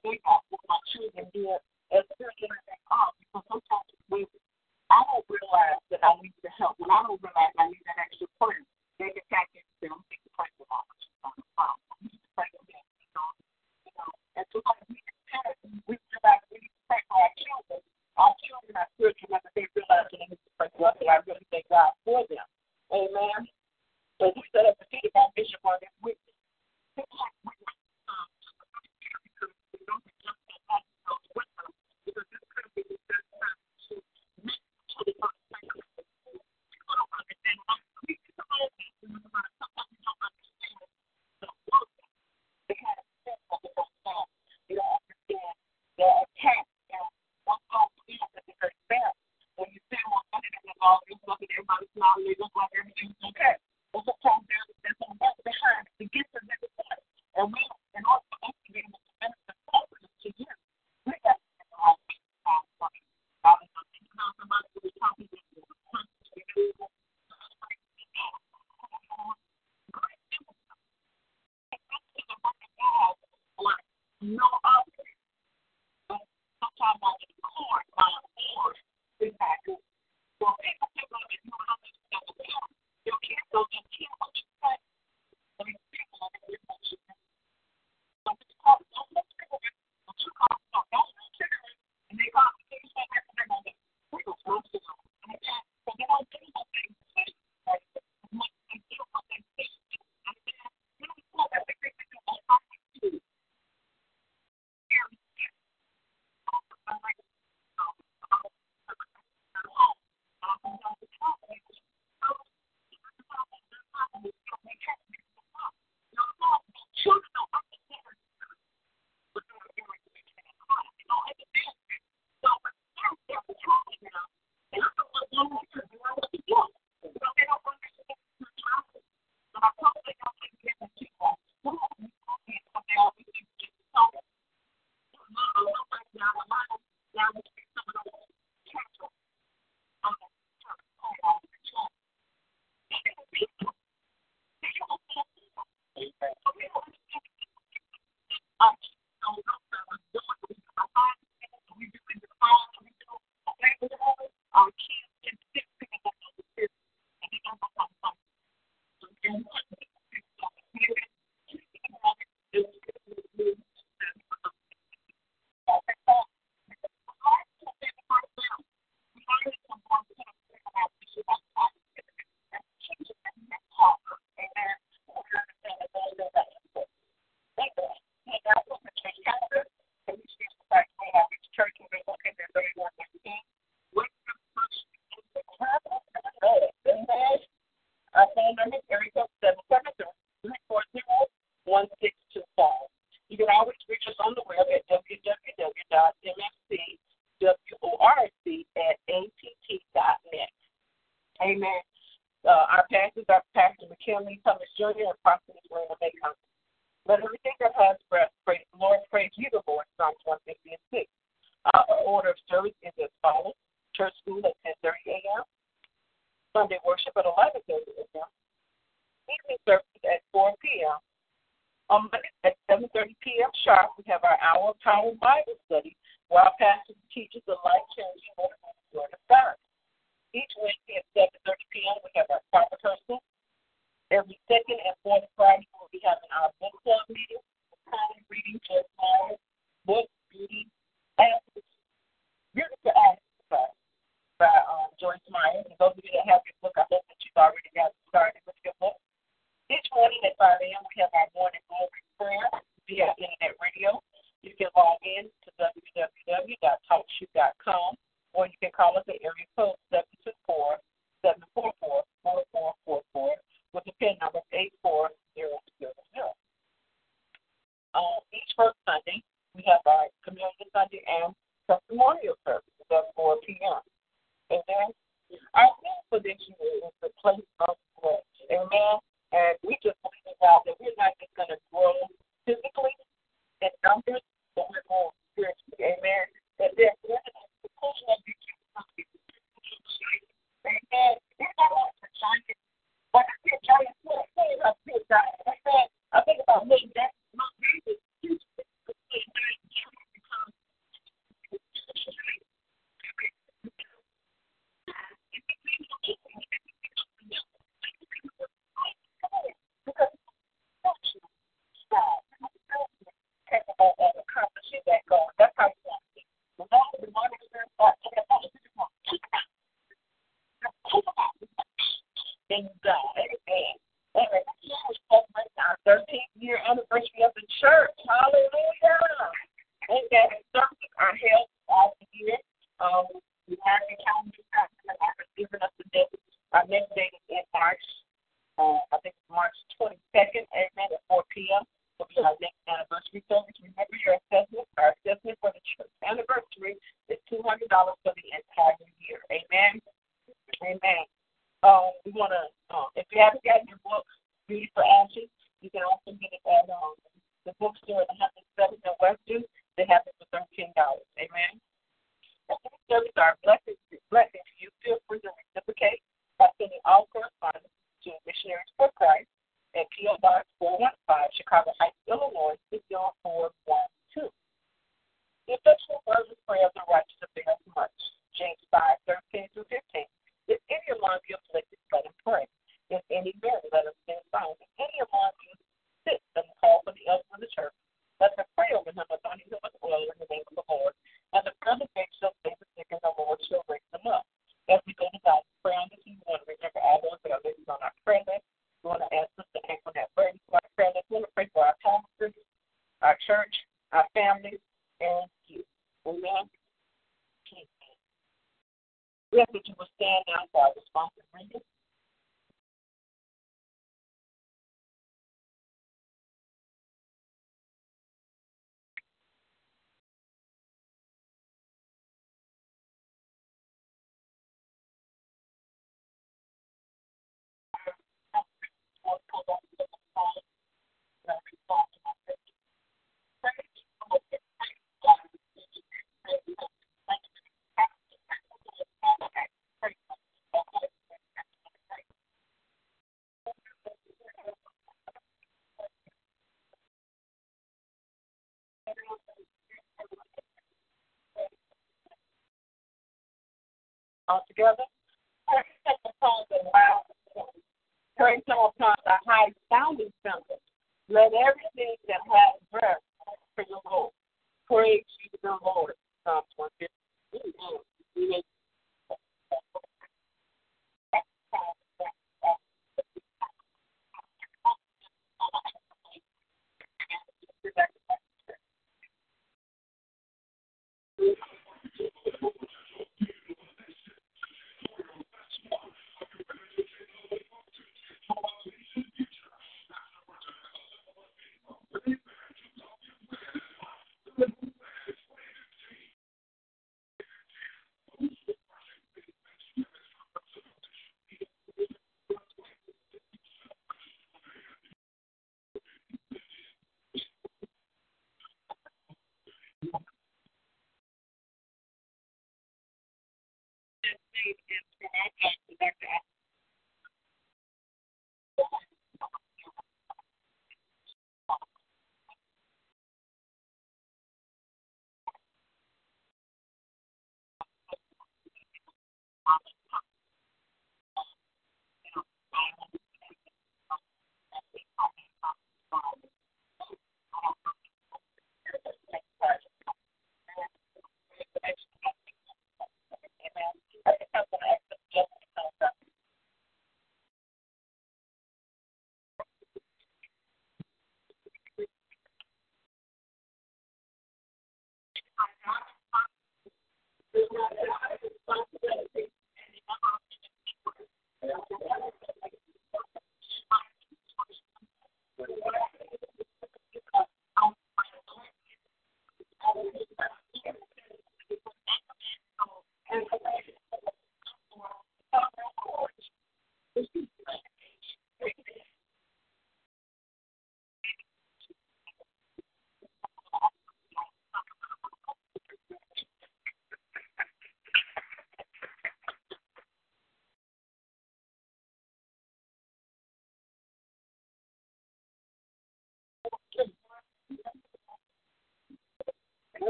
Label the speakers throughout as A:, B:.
A: Thing I think with my children here as spiritual as they are, because sometimes we I don't realize that I need the help. When I don't realize I need that extra prayer, they can tap into them. They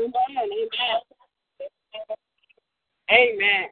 A: Amen.
B: Amen. Amen.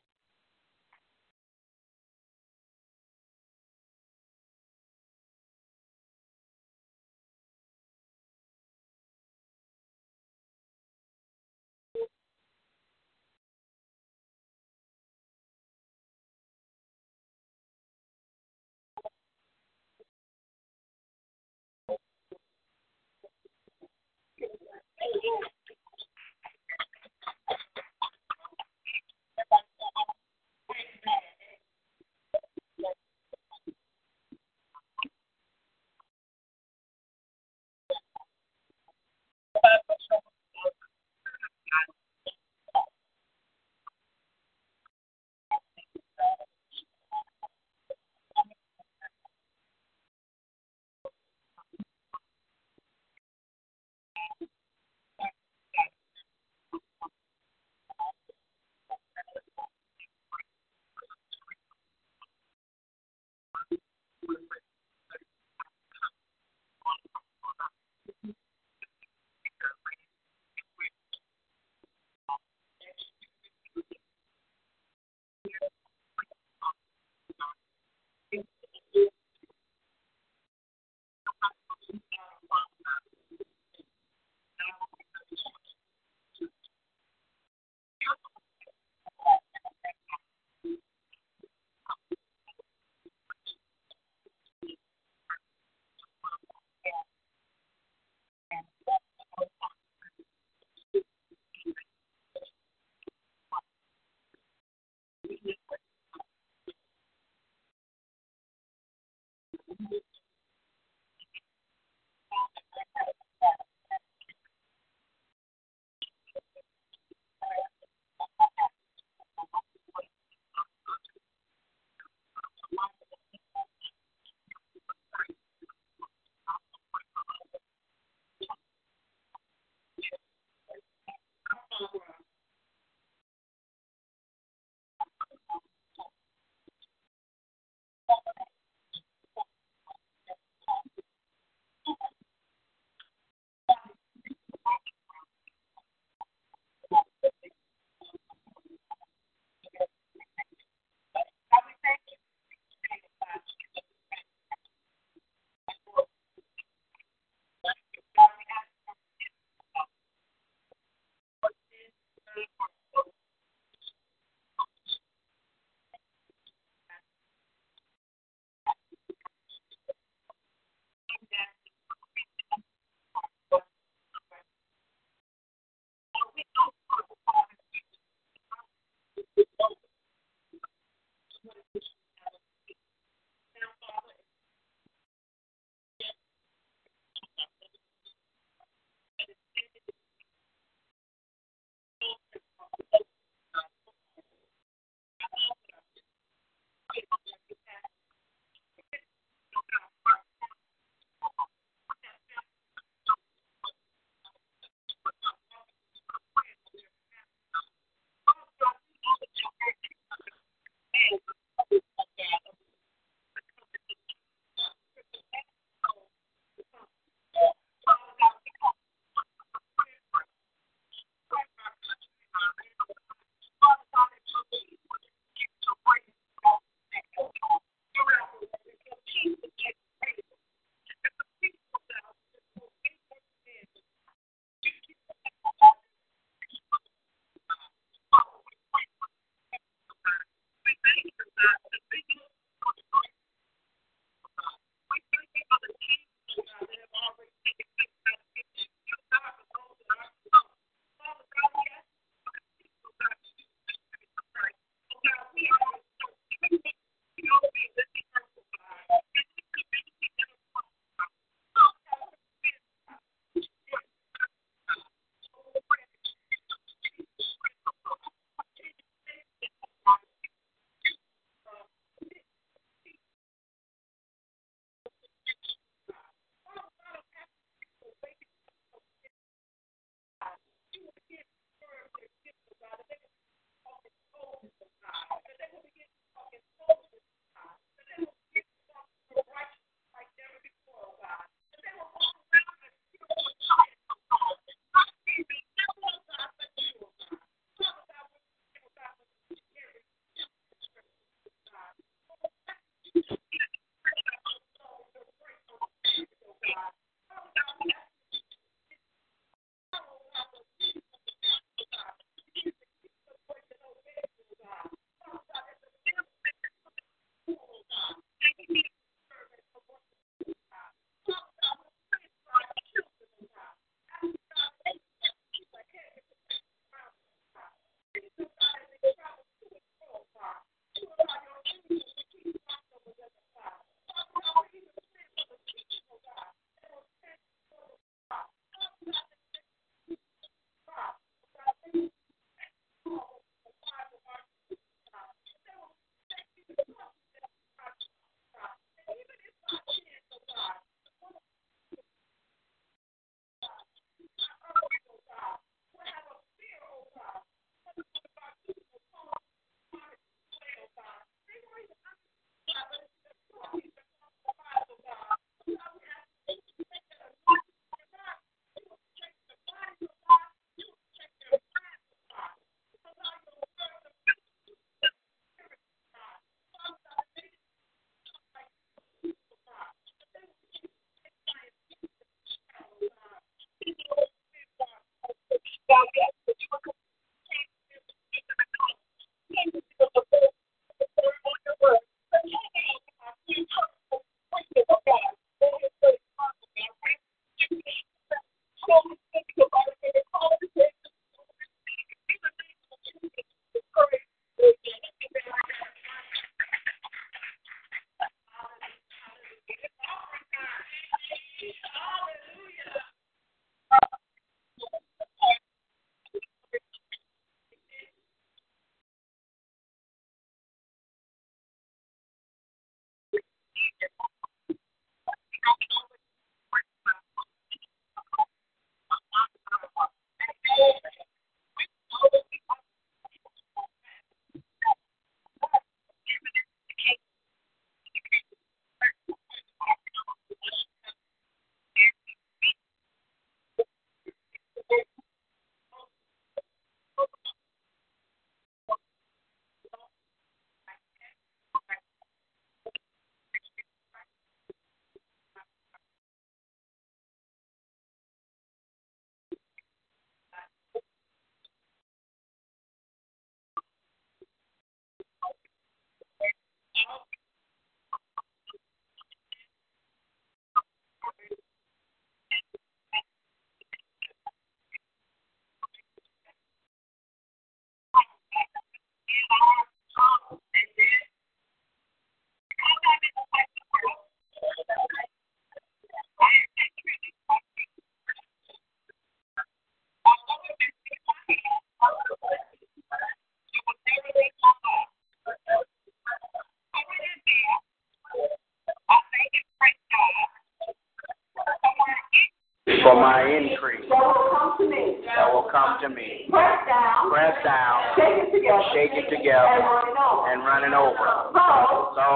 B: My
C: increase
B: that will come to me.
C: that will come to me.
B: Press down,
C: Press down,
B: shake it together,
C: shake it together,
B: run it over.
C: and run it over.
B: So,
C: So,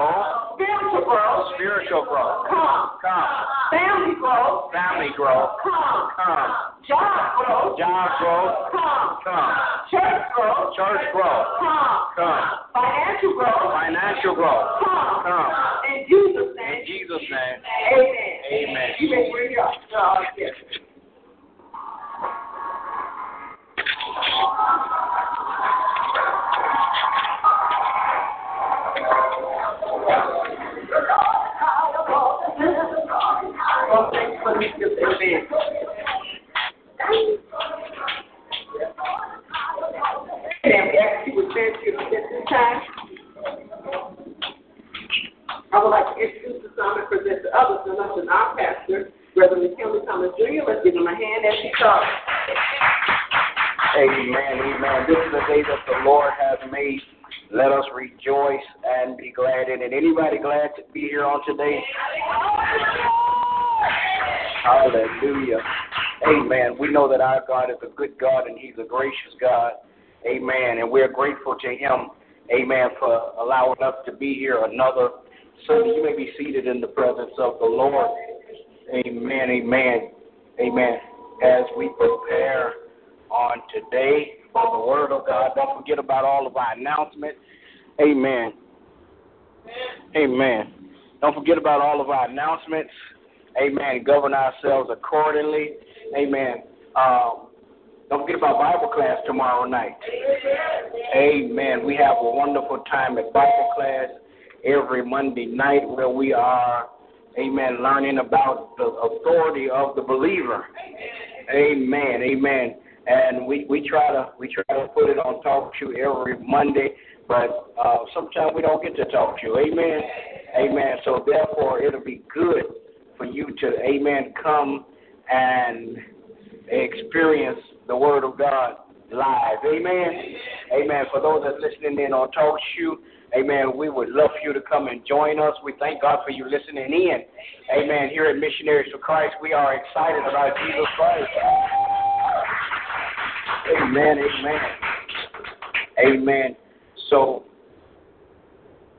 B: spiritual growth,
C: spiritual growth,
B: come.
C: come.
B: Family growth,
C: Family growth,
B: come.
C: come.
B: Job growth,
C: Job growth,
B: come.
C: come.
B: Church growth,
C: Church growth,
B: come.
C: come.
B: Financial growth,
C: Financial growth,
B: come.
C: come.
B: In Jesus' name.
C: In Jesus' name,
B: amen.
C: amen.
B: You may bring your uh, gift.
C: Glad. Anybody glad to be here on today? Hallelujah. Amen. We know that our God is a good God and He's a gracious God. Amen. And we're grateful to Him. Amen. For allowing us to be here another Sunday. You may be seated in the presence of the Lord. Amen. Amen. Amen. As we prepare on today for the Word of God, don't forget about all of our announcements. Amen. Amen. Don't forget about all of our announcements. Amen. Govern ourselves accordingly. Amen. Um, don't forget about Bible class tomorrow night. Amen. We have a wonderful time at Bible class every Monday night where we are, amen, learning about the authority of the believer. Amen. Amen. And we, we try to we try to put it on TalkShoe every Monday, but uh, sometimes we don't get to talk to you. Amen. Amen. So therefore, it'll be good for you to, amen, come and experience the Word of God live. Amen. Amen. For those that's listening in on Talk Show, amen, we would love for you to come and join us. We thank God for you listening in. Amen. Here at Missionaries for Christ, we are excited about Jesus Christ. Amen. Amen. Amen. So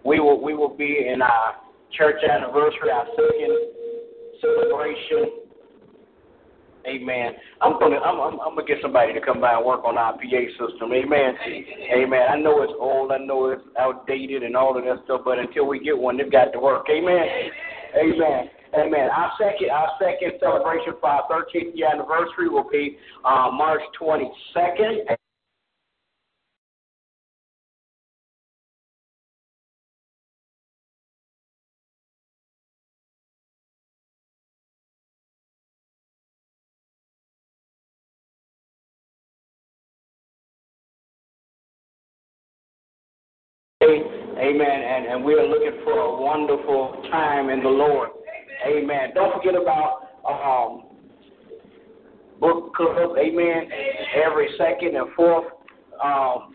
C: we will we will be in our church anniversary, our second celebration. Amen. I'm gonna I'm, I'm I'm gonna get somebody to come by and work on our PA system. Amen. Amen. I know it's old, I know it's outdated and all of that stuff, but until we get one, they've got to work. Amen. Amen. Amen. Our second our second celebration for our 13th year anniversary will be uh, March 22nd. Amen. And, and we are looking for a wonderful time in the Lord. Amen. Don't forget about um, book club. Amen. Every second and fourth um,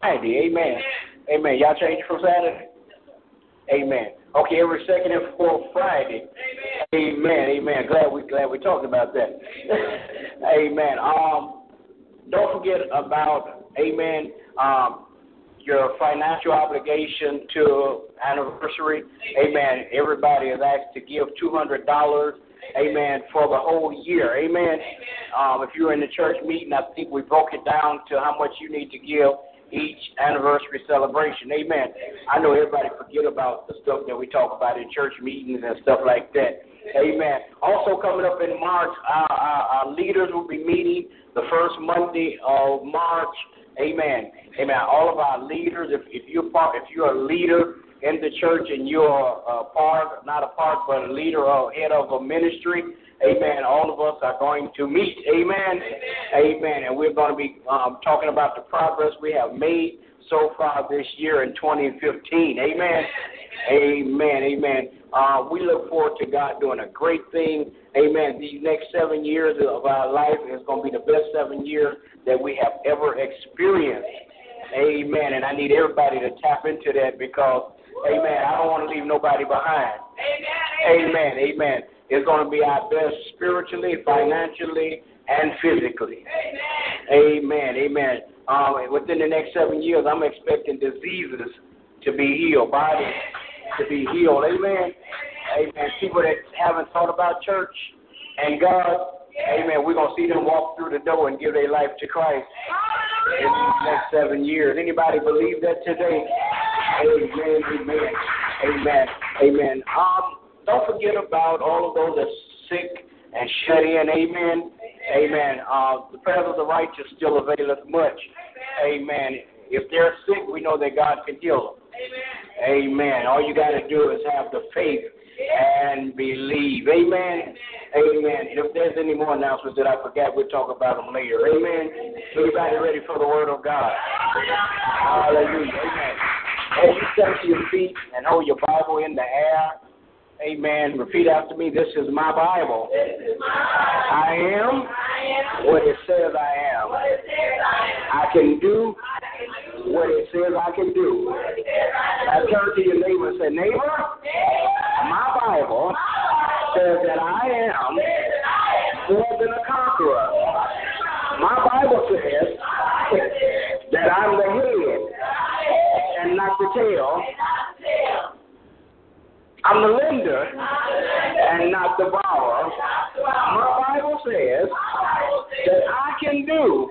C: Friday. Amen. Amen. Y'all change from Saturday? Amen. Okay, every second and fourth Friday. Amen. Amen. Glad we glad we talked about that. Amen. Um, don't forget about Amen. Um, your financial obligation to anniversary. Amen. Everybody is asked to give two hundred dollars. Amen. For the whole year. Amen. Um, if you're in the church meeting, I think we broke it down to how much you need to give each anniversary celebration. Amen. I know everybody forget about the stuff that we talk about in church meetings and stuff like that. Amen. Also coming up in March, our, our, our leaders will be meeting the first Monday of March. Amen. Amen. All of our leaders, if, if you're part, if you're a leader in the church and you're a part, not a part, but a leader or head of a ministry, amen. All of us are going to meet. Amen. Amen. And we're going to be um, talking about the progress we have made so far this year in 2015. Amen. Amen. Amen. Uh, we look forward to God doing a great thing. Amen. These next seven years of our life is going to be the best seven years that we have ever experienced. Amen. And I need everybody to tap into that because, amen, I don't want to leave nobody behind. Amen. Amen. It's going to be our best spiritually, financially, and physically. Amen. Amen. Amen. Um, within the next seven years, I'm expecting diseases to be healed, bodies to be healed. Amen. Amen. People that haven't thought about church and God, amen, we're going to see them walk through the door and give their life to Christ in these next seven years. Anybody believe that today? Amen. Amen. Amen. Amen. Um, don't forget about all of those that's sick and shut in. Amen. Amen. Uh, the prayers of the righteous still availeth much. Amen. If they're sick, we know that God can heal them. Amen. Amen. All you got to do is have the faith and believe. Amen. Amen. And if there's any more announcements that I forgot, we'll talk about them later. Amen. Anybody ready for the word of God? Hallelujah. Amen. As you to your feet and hold your Bible in the air, Amen. Repeat after me. This is my Bible. Is my Bible. I am what it says I am. I can do what it says I can do. I turn to your neighbor and say, neighbor, my Bible says that I am more than a conqueror. My Bible says that I'm the head and not the tail. I'm the lender and not the borrower. My Bible says that I can do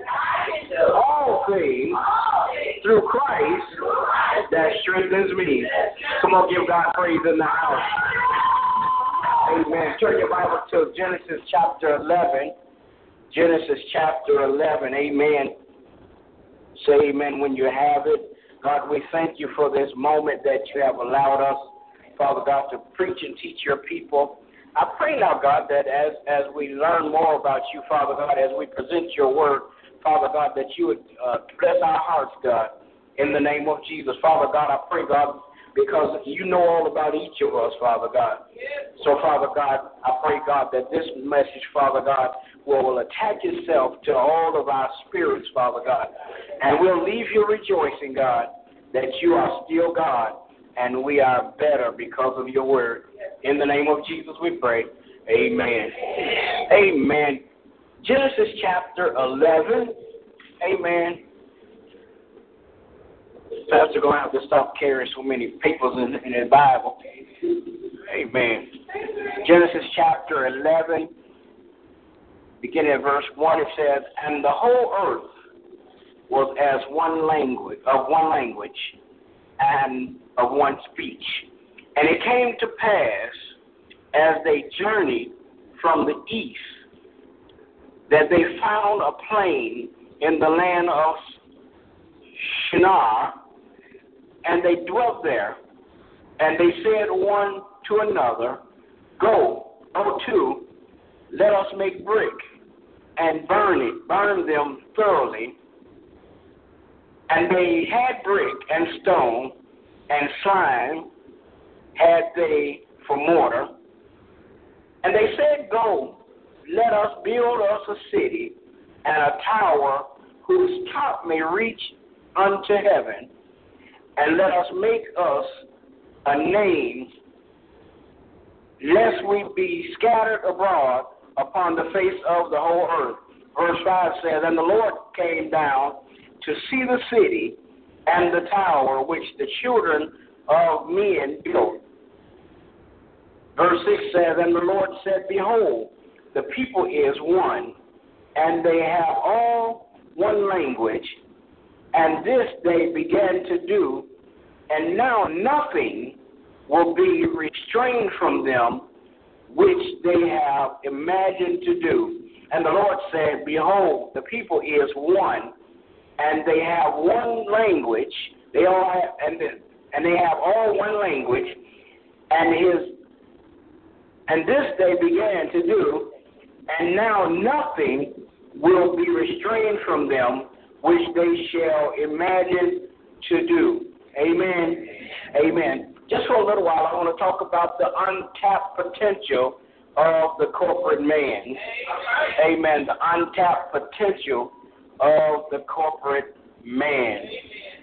C: all things through Christ that strengthens me. Come on, give God praise in the house. Amen. Turn your Bible to Genesis chapter 11. Genesis chapter 11. Amen. Say amen when you have it. God, we thank you for this moment that you have allowed us Father God, to preach and teach your people. I pray now, God, that as, as we learn more about you, Father God, as we present your word, Father God, that you would uh, bless our hearts, God, in the name of Jesus. Father God, I pray, God, because you know all about each of us, Father God. So, Father God, I pray, God, that this message, Father God, will, will attach itself to all of our spirits, Father God. And we'll leave you rejoicing, God, that you are still God and we are better because of your word. In the name of Jesus we pray. Amen. Amen. Genesis chapter 11. Amen. Pastor going to have to stop carrying so many papers in, in the Bible. Amen. Genesis chapter 11, beginning at verse 1, it says, And the whole earth was as one language, of one language, and of one speech. And it came to pass, as they journeyed from the east, that they found a plain in the land of Shinar, and they dwelt there. And they said one to another, Go, go to, let us make brick and burn it, burn them thoroughly. And they had brick and stone and slime had they for mortar. And they said, Go, let us build us a city and a tower whose top may reach unto heaven, and let us make us a name, lest we be scattered abroad upon the face of the whole earth. Verse 5 says, And the Lord came down to see the city and the tower which the children of men built. Verse 6 says, And the Lord said, Behold, the people is one, and they have all one language, and this they began to do, and now nothing will be restrained from them which they have imagined to do. And the Lord said, Behold, the people is one, and they have one language. They all have, and the, and they have all one language. And his, and this they began to do, and now nothing will be restrained from them which they shall imagine to do. Amen. Amen. Just for a little while, I want to talk about the untapped potential of the corporate man. Amen. The untapped potential of the corporate man,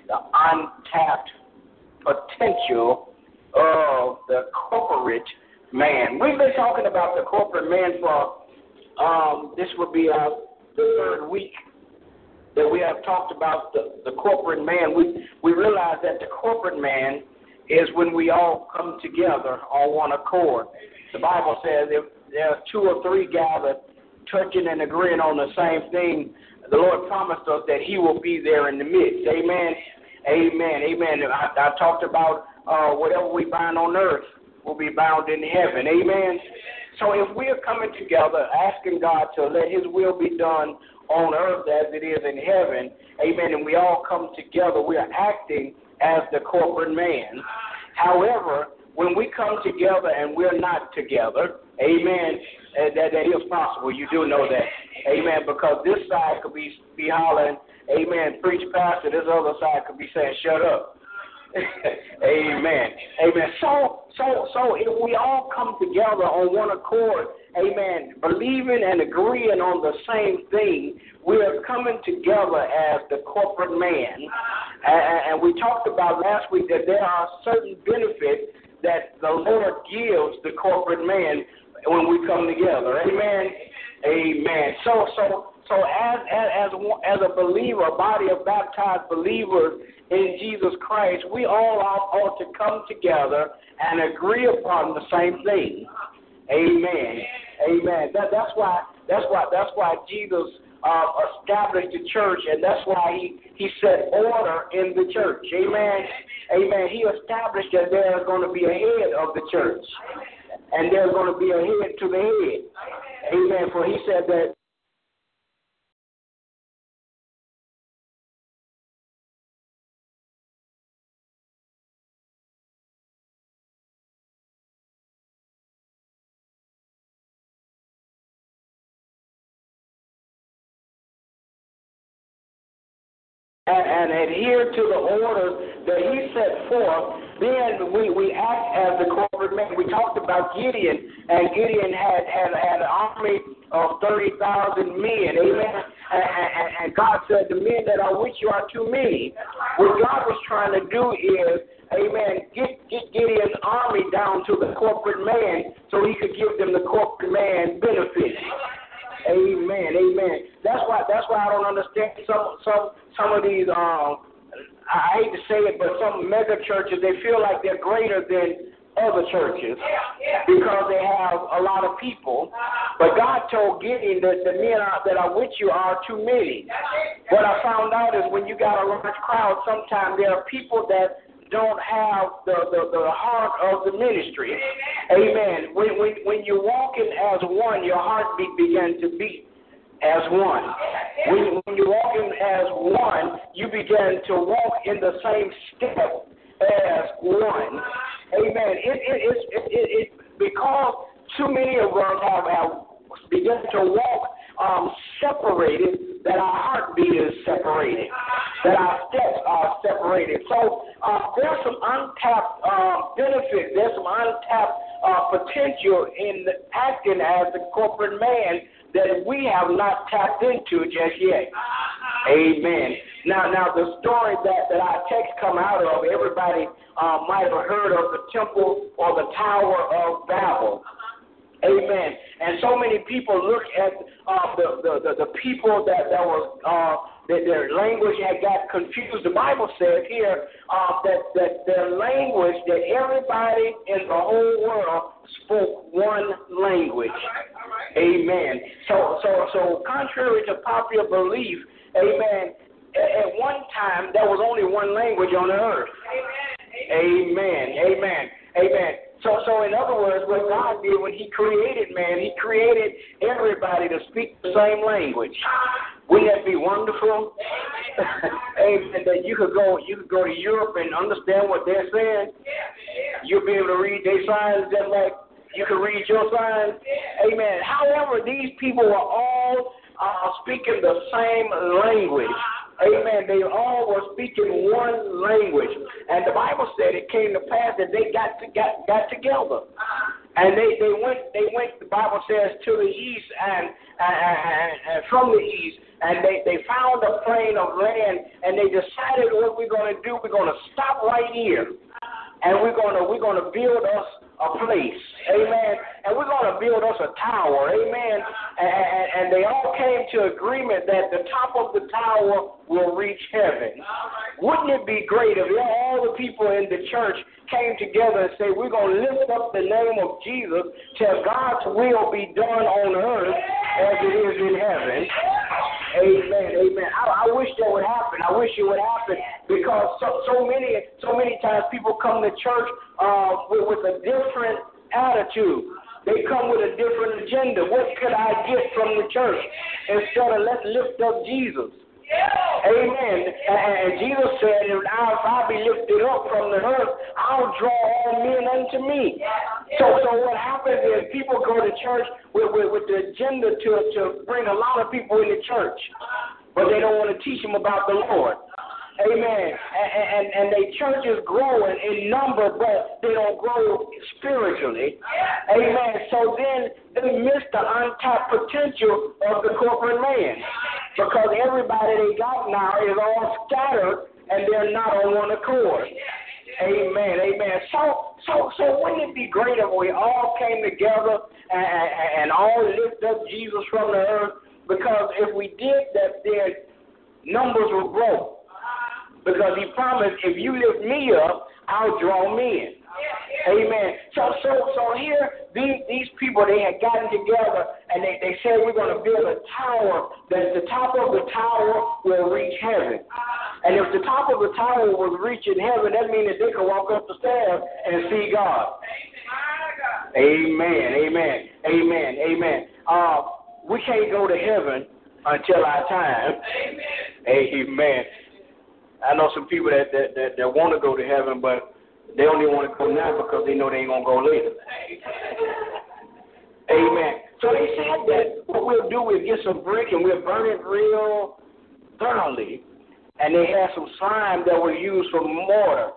C: the untapped potential of the corporate man. We've been talking about the corporate man for um, this will be our third week that we have talked about the, the corporate man. We we realize that the corporate man is when we all come together on one accord. The Bible says if there are two or three gathered, touching and agreeing on the same thing, the Lord promised us that He will be there in the midst. Amen. Amen. Amen. I, I talked about uh, whatever we bind on earth will be bound in heaven. Amen. So if we are coming together asking God to let His will be done on earth as it is in heaven, amen, and we all come together, we are acting as the corporate man. However, when we come together and we're not together, amen, that, that is possible. You do know that. Amen. Because this side could be be hollering, Amen, preach pastor, this other side could be saying, Shut up. amen. Amen. So so so if we all come together on one accord, amen, believing and agreeing on the same thing, we are coming together as the corporate man. And, and we talked about last week that there are certain benefits that the Lord gives the corporate man when we come together. Amen. Amen. So so so as as as a believer, a body of baptized believers in Jesus Christ, we all ought to come together and agree upon the same thing. Amen. Amen. That, that's why that's why that's why Jesus uh, established the church, and that's why he he set order in the church. Amen. Amen. He established that there is going to be a head of the church, and there's going to be a head to the head. Amen. For he said that and, and adhere to the orders that he set forth, then we, we act as the corporate man. We talked about Gideon, and Gideon had, had, had an army of 30,000 men. Amen. And, and, and God said, The men that are with you are too many. What God was trying to do is, Amen, get, get Gideon's army down to the corporate man so he could give them the corporate man benefits. Amen. Amen. That's why that's why I don't understand some some some of these um I hate to say it, but some mega churches they feel like they're greater than other churches because they have a lot of people. But God told Gideon that the men that are with you are too many. What I found out is when you got a large crowd, sometimes there are people that don't have the, the, the heart of the ministry. Amen. When, when, when you're walking as one, your heartbeat began to beat as one. When, when you're walking as one, you begin to walk in the same step as one. Amen. It, it, it, it, it, because too many of us have, have begun to walk um, separated, that our heartbeat is separated, that our steps are separated. So uh, there's some untapped uh, benefit, there's some untapped uh, potential in acting as the corporate man that we have not tapped into just yet. Amen. Now, now the story that, that our text come out of, everybody uh, might have heard of the temple or the Tower of Babel. Amen. And so many people look at uh, the, the, the, the people that, that was uh, that their language had got confused. The Bible says here uh, that that their language, that everybody in the whole world spoke one language. Amen. So so so contrary to popular belief, amen. At one time there was only one language on the earth. Amen. Amen. Amen. So, so in other words, what God did when He created man, He created everybody to speak the same language. Wouldn't that be wonderful? Amen. That you could go, you could go to Europe and understand what they're saying. You'll be able to read their signs just like you can read your signs. Amen. However, these people were all uh, speaking the same language. Amen. They all were speaking one language. And the Bible said it came to pass that they got to, got, got together. And they, they went they went the Bible says to the east and, and, and from the east and they, they found a plain of land and they decided what we're gonna do, we're gonna stop right here and we're gonna we're gonna build us a place. Amen. And we're going to build us a tower. Amen. And, and, and they all came to agreement that the top of the tower will reach heaven. Wouldn't it be great if all the people in the church came together and say, we're going to lift up the name of Jesus till God's will be done on earth as it is in heaven. Amen. Amen. I, I wish that would happen. I wish it would happen because so, so many so many times people come to church uh, with, with a different attitude. They come with a different agenda. What could I get from the church? Instead of let's lift up Jesus. Amen. And Jesus said, if I be lifted up from the earth, I'll draw all men unto me. So, so what happens is people go to church with, with, with the agenda to, to bring a lot of people into church, but they don't want to teach them about the Lord. Amen. And, and, and they churches growing in number, but they don't grow spiritually. Amen. So then they miss the untapped potential of the corporate man because everybody they got now is all scattered and they're not on one accord. Amen. Amen. So, so, so wouldn't it be great if we all came together and, and, and all lift up Jesus from the earth? Because if we did that, then numbers would grow. Because he promised, if you lift me up, I'll draw men. Amen. So, so, so here, these, these people, they had gotten together and they, they said, we're going to build a tower that the top of the tower will reach heaven. And if the top of the tower was reaching heaven, that means that they could walk up the stairs and see God. Amen. Amen. Amen. Amen. Uh, we can't go to heaven until our time. Amen. Amen. I know some people that that, that, that want to go to heaven, but they only want to go now because they know they ain't gonna go later. Amen. So they said that what we'll do is get some brick and we'll burn it real thoroughly, and they had some slime that was used for mortar.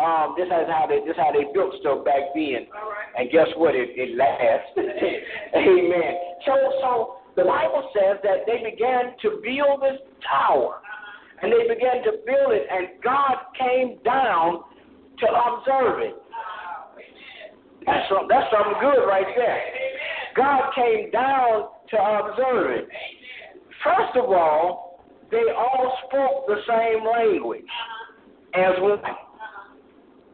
C: Um, this is how they this is how they built stuff back then, and guess what? It, it lasts. Amen. So so the Bible says that they began to build this tower, and they began to build it, and God came down to observe it. That's something, that's something good right there. God came down to observe it. First of all, they all spoke the same language as one.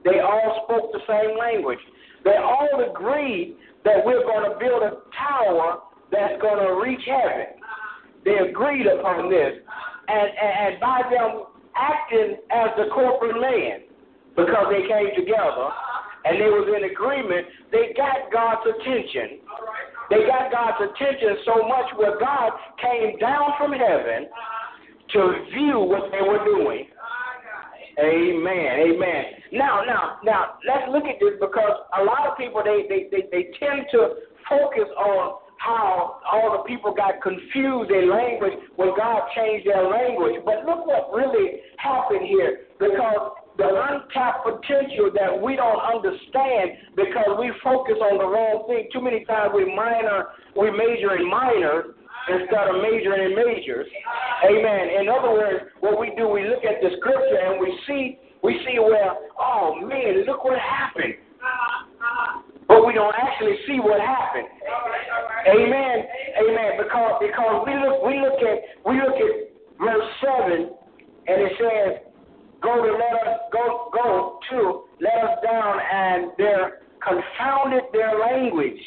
C: They all spoke the same language. They all agreed that we're going to build a tower that's going to reach heaven. They agreed upon this. And, and, and by them acting as the corporate man, because they came together and they was in agreement, they got God's attention. They got God's attention so much where God came down from heaven to view what they were doing. Amen. Amen. Now, now, now, let's look at this because a lot of people they they, they, they tend to focus on how all the people got confused in language when God changed their language. But look what really happened here because the untapped potential that we don't understand because we focus on the wrong thing. Too many times we minor, we major in minors instead of majoring in majors. Amen. In other words, what we do, we look at the scripture and we see, we see where, oh man, look what happened. But we don't actually see what happened. Amen. Amen. Because because we look we look at we look at verse seven and it says go to let us go go to let us down and they're confounded their language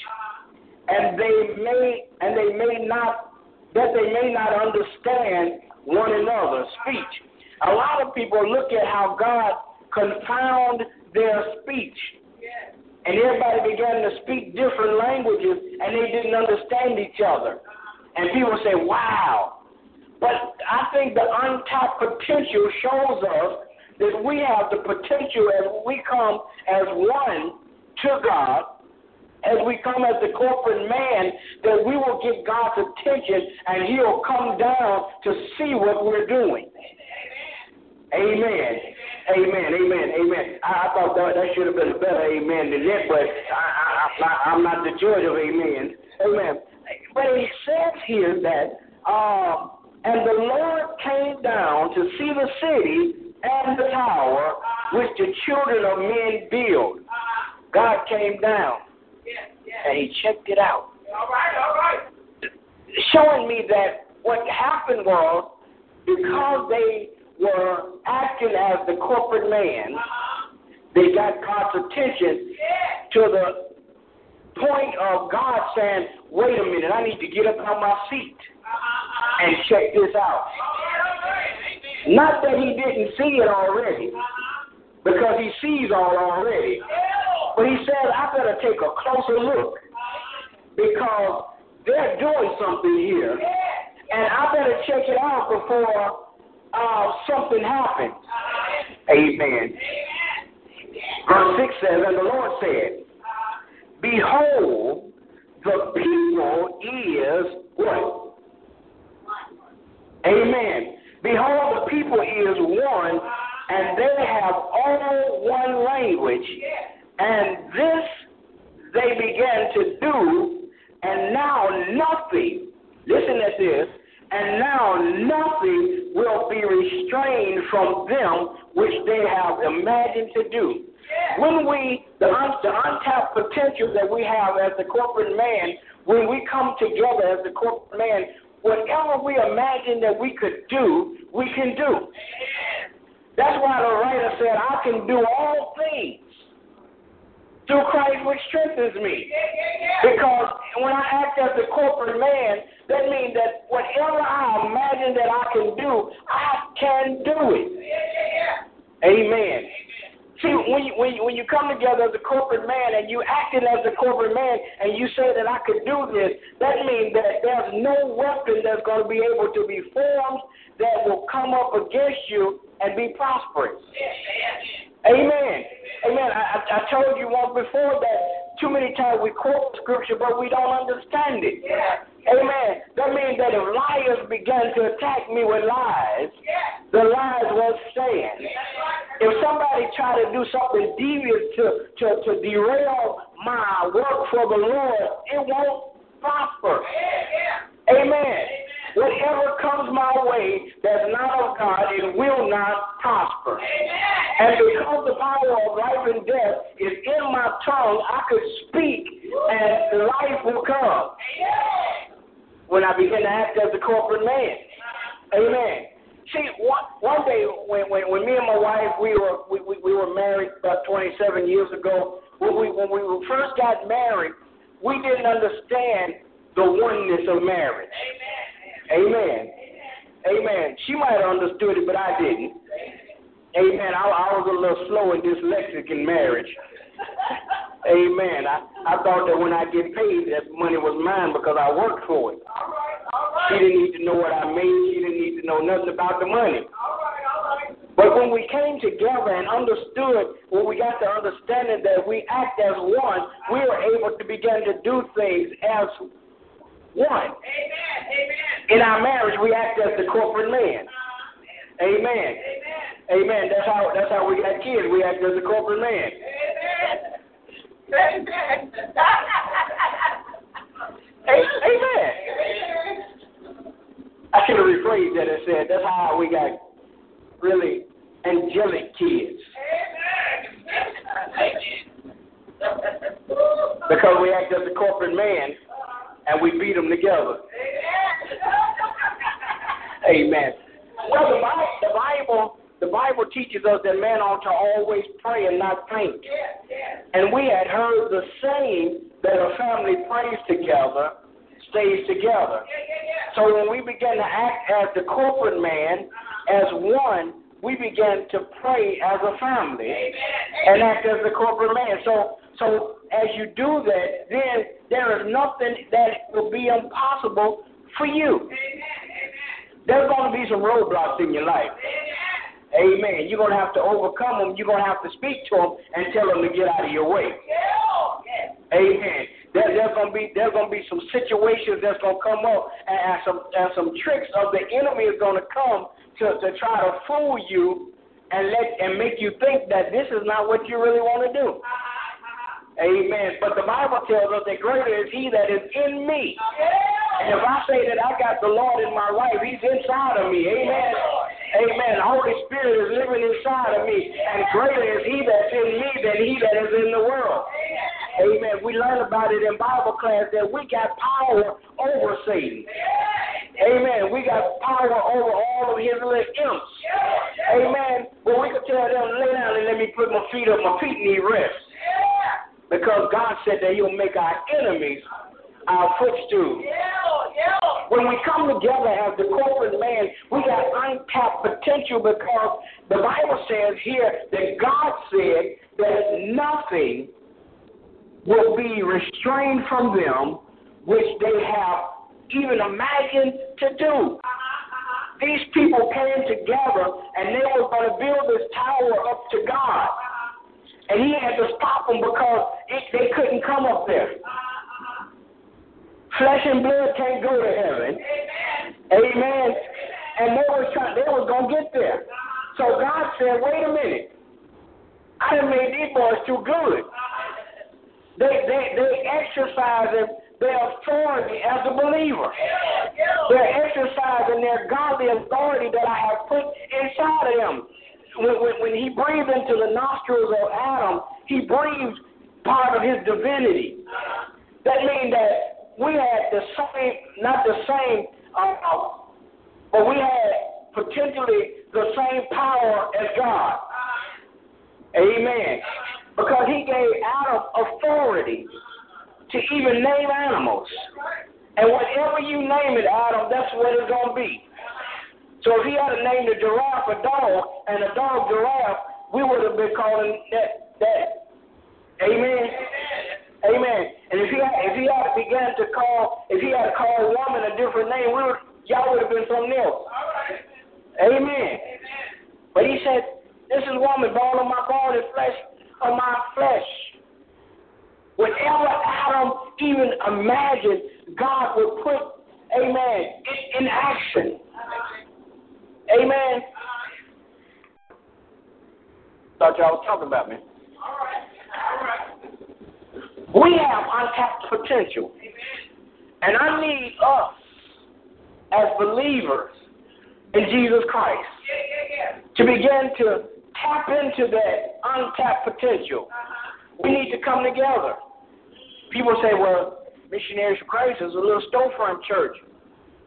C: and they may and they may not that they may not understand one another's speech. A lot of people look at how God confound their speech. And everybody began to speak different languages and they didn't understand each other. And people say, Wow, but I think the untapped potential shows us that we have the potential as we come as one to God, as we come as the corporate man, that we will get God's attention and He'll come down to see what we're doing. Amen. Amen. Amen. Amen. I, I thought that, that should have been a better amen than that, but I, I, I'm not the judge of amen. Amen. But it says here that um, and the Lord came down to see the city and the tower which the children of men build. God came down and he checked it out. Showing me that what happened was because they were acting as man, they got God's attention to the point of God saying, wait a minute, I need to get up on my seat and check this out. Not that he didn't see it already, because he sees all already. But he said, I better take a closer look because they're doing something here. And I better check it out before uh, something happens. Amen. Verse 6 says, And the Lord said, Behold, the people is what? Amen. Behold, the people is one, and they have all one language. And this they began to do, and now nothing, listen at this, and now nothing will be restrained from them which they have imagined to do. When we, the, un, the untapped potential that we have as the corporate man, when we come together as the corporate man, whatever we imagine that we could do, we can do. That's why the writer said, I can do all things through Christ which strengthens me. Because when I act as a corporate man, that means that whatever I imagine that I can do, I can do it. Amen. See, when you, when, you, when you come together as a corporate man and you acting as a corporate man and you say that I could do this, that means that there's no weapon that's going to be able to be formed that will come up against you and be prosperous. Amen. Amen. I, I told you once before that too many times we quote scripture, but we don't understand it. Amen. That means that if liars begin to attack me with lies, the lies won't stand. If somebody try to do something devious to, to, to derail my work for the Lord, it won't prosper. Amen. Whatever comes my way that's not of God, it will not prosper. And because the power of life and death is in my tongue, I could speak and life will come. When I begin to act as a corporate man. Amen. See, one, one day when, when, when me and my wife we were we, we, we were married about 27 years ago. When we when we first got married, we didn't understand the oneness of marriage. Amen. Amen. Amen. She might have understood it, but I didn't. Amen. I, I was a little slow and dyslexic in marriage. Amen. I, I thought that when I get paid, that money was mine because I worked for it. She didn't need to know what I made. She didn't need to know nothing about the money. But when we came together and understood, when we got the understanding that we act as one, we were able to begin to do things as one. In our marriage, we act as the corporate man. Amen. Amen. Amen. That's how that's how we got kids. We act as the corporate man. Amen. Amen. I should have rephrased that and said that's how we got really angelic kids. Amen. Because we act as a corporate man and we beat them together. Amen. Well, the Bible, the Bible, the Bible teaches us that man ought to always pray and not faint. And we had heard the saying that a family prays together, stays together. So when we began to act as the corporate man, as one, we began to pray as a family and act as the corporate man. So, so as you do that, then there is nothing that will be impossible for you. There's going to be some roadblocks in your life. Amen. You're going to have to overcome them. You're going to have to speak to them and tell them to get out of your way. Amen. There, there's going to be there's going to be some situations that's going to come up, and, and some and some tricks of the enemy is going to come to to try to fool you and let and make you think that this is not what you really want to do. Amen. But the Bible tells us that greater is He that is in me. And if I say that I got the Lord in my life, He's inside of me. Amen. Amen. The Holy Spirit is living inside of me. And greater is He that's in me than He that is in the world. Amen. We learn about it in Bible class that we got power over Satan. Amen. We got power over all of his little imps. Amen. But we can tell them, lay down and let me put my feet up. My feet need rest. Because God said that he'll make our enemies our footstool. Yeah, yeah. When we come together as the corporate man, we got untapped potential because the Bible says here that God said that nothing will be restrained from them which they have even imagined to do. These people came together and they were going to build this tower up to God. And he had to stop them because it, they couldn't come up there. Flesh and blood can't go to heaven. Amen. Amen. And they was trying they was gonna get there. So God said, wait a minute. I done made these boys too good. They they they exercising their authority as a believer. They're exercising their godly authority that I have put inside of them. When, when, when he breathed into the nostrils of Adam, he breathed part of his divinity. That means that we had the same, not the same, uh, but we had potentially the same power as God. Amen. Because he gave Adam authority to even name animals. And whatever you name it, Adam, that's what it's going to be. So if he had named a giraffe a dog and a dog giraffe, we would have been calling that that. Amen. Amen. And if he had, if he had began to call if he had called woman a different name, we would y'all would have been something else. Amen. But he said, This is woman, bone of my bone and flesh of my flesh. Whatever Adam even imagined, God would put, amen, in, in action. Amen. Thought y'all was talking about me. We have untapped potential. And I need us as believers in Jesus Christ to begin to tap into that untapped potential. We need to come together. People say, well, Missionaries for Christ is a little storefront church.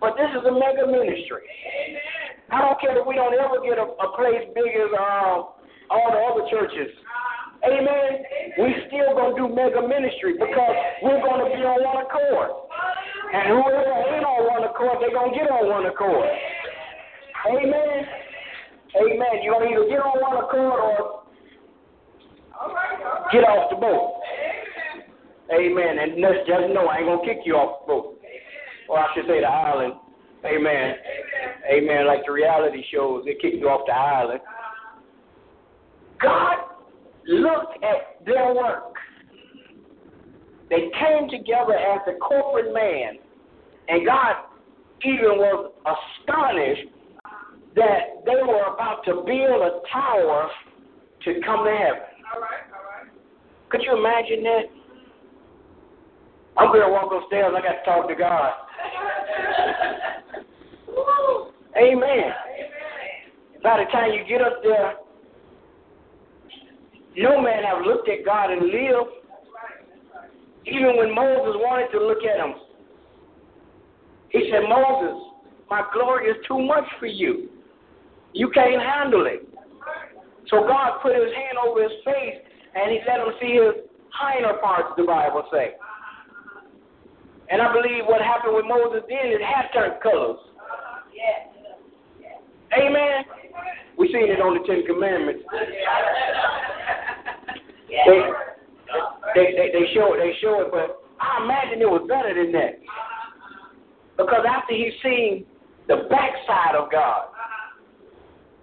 C: But this is a mega ministry. I don't care if we don't ever get a, a place big as uh, all the other churches. Amen. We still gonna do mega ministry because we're gonna be on one accord. And whoever ain't on one accord, they're gonna get on one accord. Amen. Amen. You're gonna either get on one accord or get off the boat. Amen. And just know I ain't gonna kick you off the boat. Or I should say the island. Amen. Amen. Like the reality shows, they kick you off the island. God looked at their work. They came together as a corporate man, and God even was astonished that they were about to build a tower to come to heaven. All right, all right. Could you imagine that? I'm going to walk upstairs. I got to talk to God. Amen. By the time you get up there, no man have looked at God and lived. Even when Moses wanted to look at him, he said, Moses, my glory is too much for you. You can't handle it. So God put his hand over his face and he let him see his hinder parts, the Bible says. And I believe what happened with Moses then is half turned colors. Amen. We seen it on the Ten Commandments. They, they, they, they show it, they show it, but I imagine it was better than that. Because after he seen the backside of God,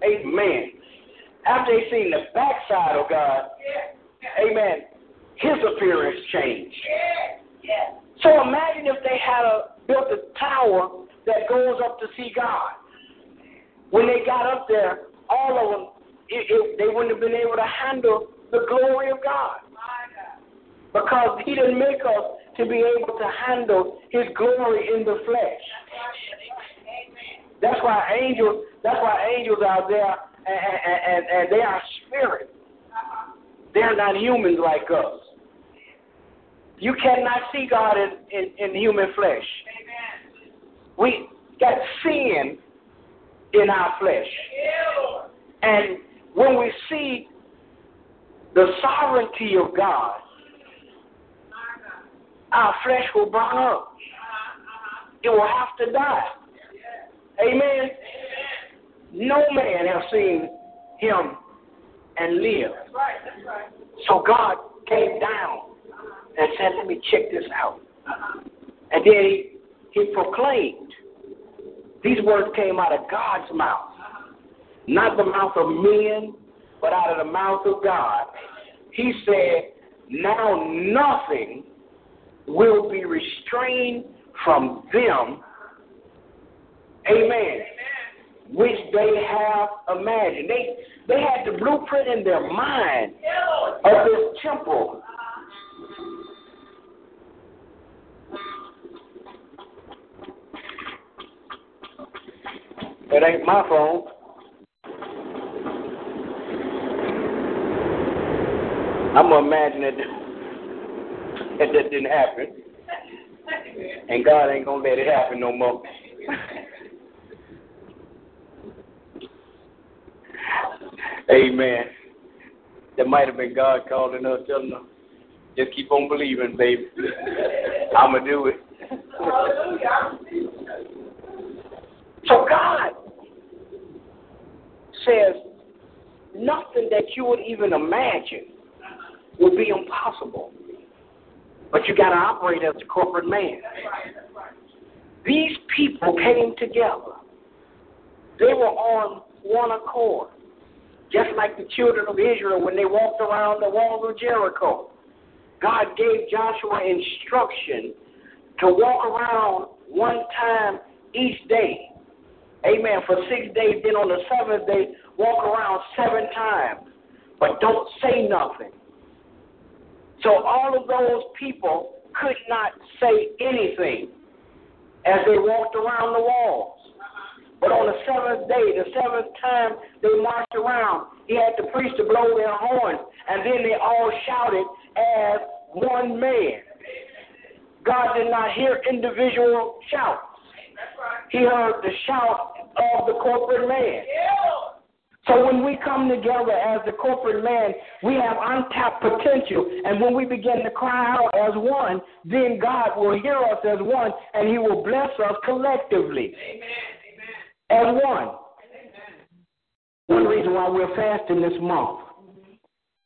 C: amen. After he seen the backside of God, amen, his appearance changed. So imagine if they had a, built a tower that goes up to see God. When they got up there, all of them, it, it, they wouldn't have been able to handle the glory of God. Because He didn't make us to be able to handle His glory in the flesh. That's why angels. That's why angels are there, and, and, and, they are spirit. They're not humans like us. You cannot see God in, in, in human flesh. We got sin in our flesh. And when we see the sovereignty of God, our flesh will burn up. It will have to die. Amen. No man has seen him and live. So God came down and said, Let me check this out. And then he, he proclaimed. These words came out of God's mouth. Not the mouth of men, but out of the mouth of God. He said, Now nothing will be restrained from them. Amen. Which they have imagined. They they had the blueprint in their mind of this temple. It ain't my phone. I'm gonna imagine that that, that didn't happen, and God ain't gonna let it happen no more. Amen. That might have been God calling us, telling us, just keep on believing, baby. I'm gonna do it. So God says nothing that you would even imagine would be impossible. But you got to operate as a corporate man. These people came together. They were on one accord, just like the children of Israel when they walked around the walls of Jericho. God gave Joshua instruction to walk around one time each day. Amen. For six days, then on the seventh day, walk around seven times. But don't say nothing. So all of those people could not say anything as they walked around the walls. But on the seventh day, the seventh time they marched around, he had the priest to blow their horns, and then they all shouted as one man. God did not hear individual shouts. He heard the shout of the corporate man. So when we come together as the corporate man, we have untapped potential. And when we begin to cry out as one, then God will hear us as one and he will bless us collectively. Amen. As one. One reason why we're fasting this month mm-hmm.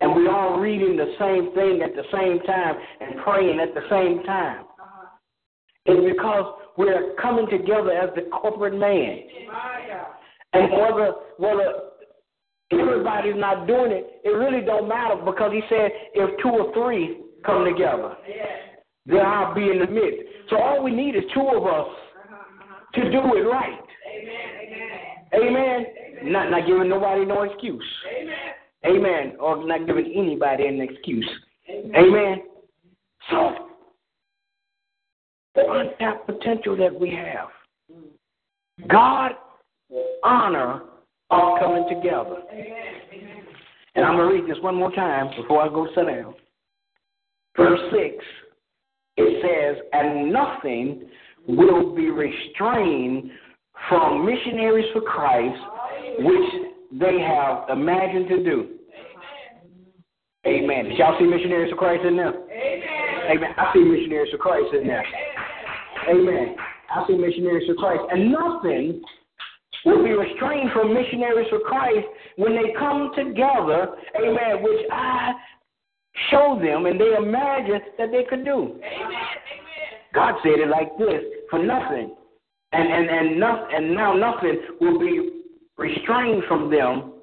C: and we're all reading the same thing at the same time and praying at the same time uh-huh. is because we're coming together as the corporate man. And whether whether everybody's not doing it, it really don't matter because he said if two or three come together, then I'll be in the midst. So all we need is two of us to do it right. Amen. Amen. Not not giving nobody no excuse. Amen. Amen. Or not giving anybody an excuse. Amen. Amen. So the untapped potential that we have. God honor our coming together. And I'm going to read this one more time before I go sit down. Verse 6, it says, And nothing will be restrained from missionaries for Christ, which they have imagined to do. Amen. Did y'all see missionaries for Christ in there? Amen. Amen. I see missionaries for Christ in there. Amen. I see missionaries for Christ. And nothing will be restrained from missionaries for Christ when they come together, amen, which I show them and they imagine that they could do. Amen. God said it like this for nothing. And and and, no, and now nothing will be restrained from them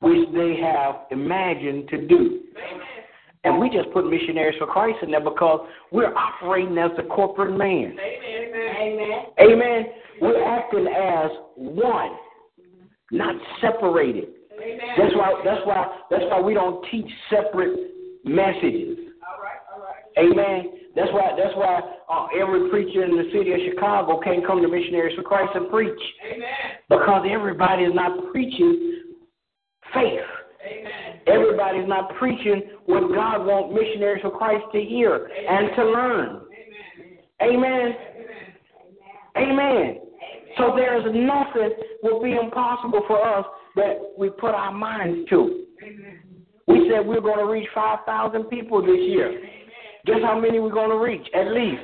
C: which they have imagined to do. Amen. And we just put missionaries for Christ in there because we're operating as the corporate man. Amen. Amen. Amen. We're acting as one, not separated. Amen. That's why. That's why. That's why we don't teach separate messages. All right. All right. Amen. That's why. That's why uh, every preacher in the city of Chicago can't come to Missionaries for Christ and preach. Amen. Because everybody is not preaching faith. Amen. Everybody's not preaching what God wants missionaries for Christ to hear and to learn. Amen. Amen. So there's nothing will be impossible for us that we put our minds to. We said we're going to reach 5,000 people this year. Guess how many we're going to reach? At least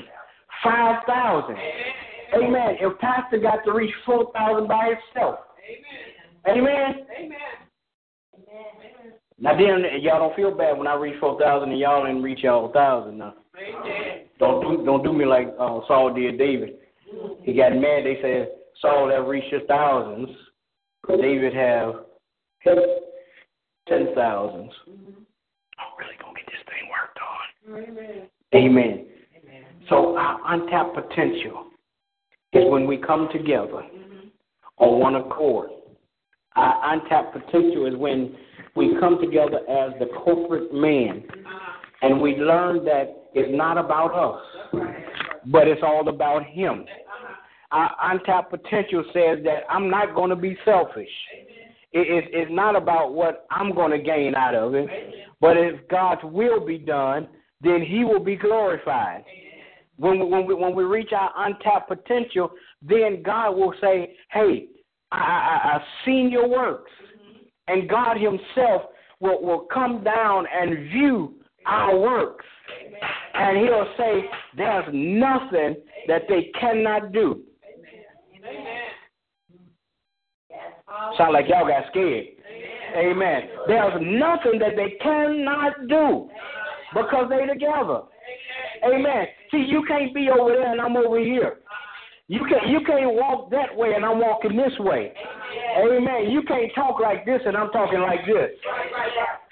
C: 5,000. Amen. If Pastor got to reach 4,000 by himself. Amen. Amen. Amen. Now then, y'all don't feel bad when I reach 4,000 and y'all didn't reach y'all 1,000 now. Don't do, don't do me like uh, Saul did David. He got mad. They said Saul have reached his thousands. David have ten thousands. I'm really gonna get this thing worked on. Amen. Amen. So our untapped potential is when we come together on one accord. Our untapped potential is when we come together as the corporate man and we learn that it's not about us, but it's all about him. Our untapped potential says that I'm not going to be selfish. It, it, it's not about what I'm going to gain out of it, but if God's will be done, then He will be glorified. When we, when we when we reach our untapped potential, then God will say, "Hey, I, I, I've seen your works," and God Himself will will come down and view our works, and He'll say, "There's nothing that they cannot do." Sound like y'all got scared. Amen. There's nothing that they cannot do because they together. Amen. See, you can't be over there and I'm over here. You can't you can't walk that way and I'm walking this way. Amen. You can't talk like this and I'm talking like this.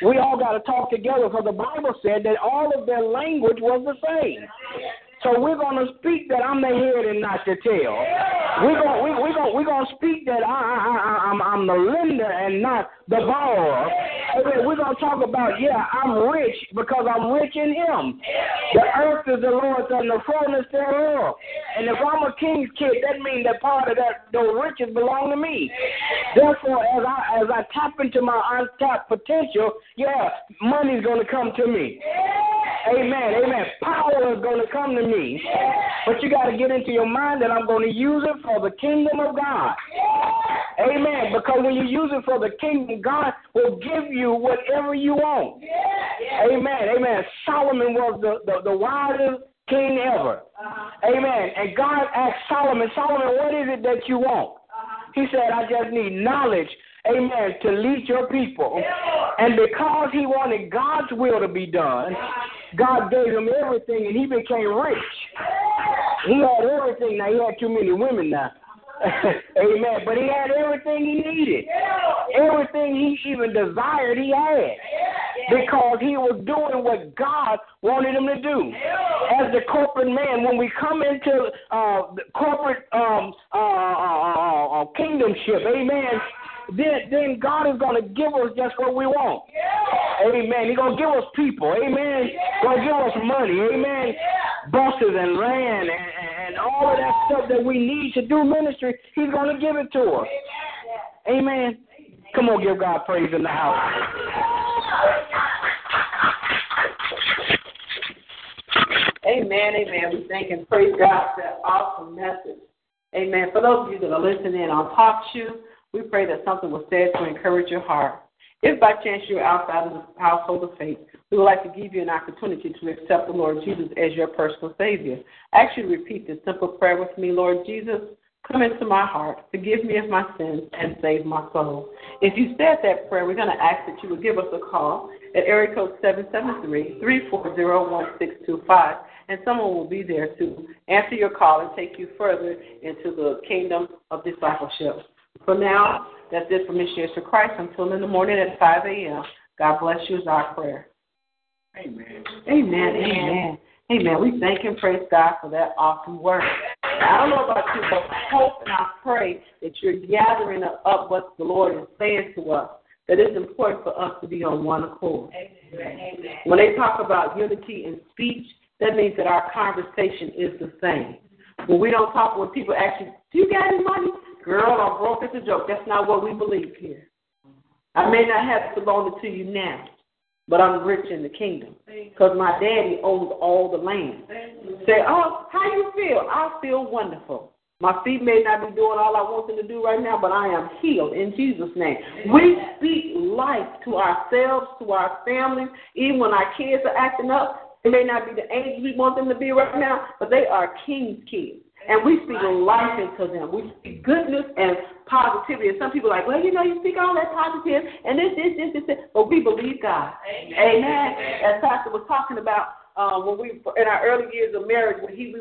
C: We all got to talk together because the Bible said that all of their language was the same. So we're going to speak that I'm the head and not the tail. We're going we, we're gonna we're to speak that I, I, I, I'm, I'm the lender and not the borrower. We're to talk about, yeah, I'm rich because I'm rich in Him. The earth is the Lord's and the fullness thereof. And if I'm a king's kid, that means that part of that those riches belong to me. Therefore, as I as I tap into my untapped potential, yeah, money's to come to me. Amen. Amen. Power is to come to me. But you got to get into your mind that I'm to use it for the kingdom of God. Amen. Because when you use it for the kingdom, God will give you whatever you want. Amen. Amen. Solomon was the, the, the wisest king ever. Uh-huh. Amen. And God asked Solomon, Solomon, what is it that you want? Uh-huh. He said, I just need knowledge amen, to lead your people. And because he wanted God's will to be done, uh-huh. God gave him everything and he became rich. He had everything. Now, he had too many women now. Amen. But he had everything he needed. Everything he even desired, he had. Because he was doing what God wanted him to do. As the corporate man, when we come into uh, the corporate um, uh, uh, uh, uh kingdomship, amen, then then God is going to give us just what we want. Amen. He's going to give us people. Amen. Yeah. Going to give us money. Amen. Buses and land and, and all of that stuff that we need to do ministry. He's going to give it to us. Amen. Come on, give God praise in the house.
B: Amen, amen. We thank and praise God for that awesome message. Amen. For those of you that are listening on Talk Show, we pray that something was said to encourage your heart. If by chance you're outside of the household of faith, we would like to give you an opportunity to accept the Lord Jesus as your personal Savior. Actually, repeat this simple prayer with me Lord Jesus, come into my heart, forgive me of my sins, and save my soul. If you said that prayer, we're going to ask that you would give us a call at area code 773 340 1625, and someone will be there to answer your call and take you further into the kingdom of discipleship. For now, that's it for Missionaries for Christ. Until in the morning at 5 a.m. God bless you is our prayer.
C: Amen.
B: Amen. Amen. Amen. We thank and praise God for that awesome work. I don't know about you, but I hope and I pray that you're gathering up what the Lord is saying to us. That it's important for us to be on one accord. Amen. When they talk about unity in speech, that means that our conversation is the same. When we don't talk, when people ask you, "Do you got any money?" Girl, I'm broke. It's a joke. That's not what we believe here. I may not have it belonging to you now, but I'm rich in the kingdom because my daddy owns all the land. Say, oh, how you feel? I feel wonderful. My feet may not be doing all I want them to do right now, but I am healed in Jesus' name. We speak life to ourselves, to our families, even when our kids are acting up. They may not be the angels we want them to be right now, but they are king's kids. And we speak life into them. We speak goodness and positivity. And some people are like, well, you know, you speak all that positive and this, this, this, this, this. But we believe God. Amen. Amen. As Pastor was talking about uh, when we in our early years of marriage, when he we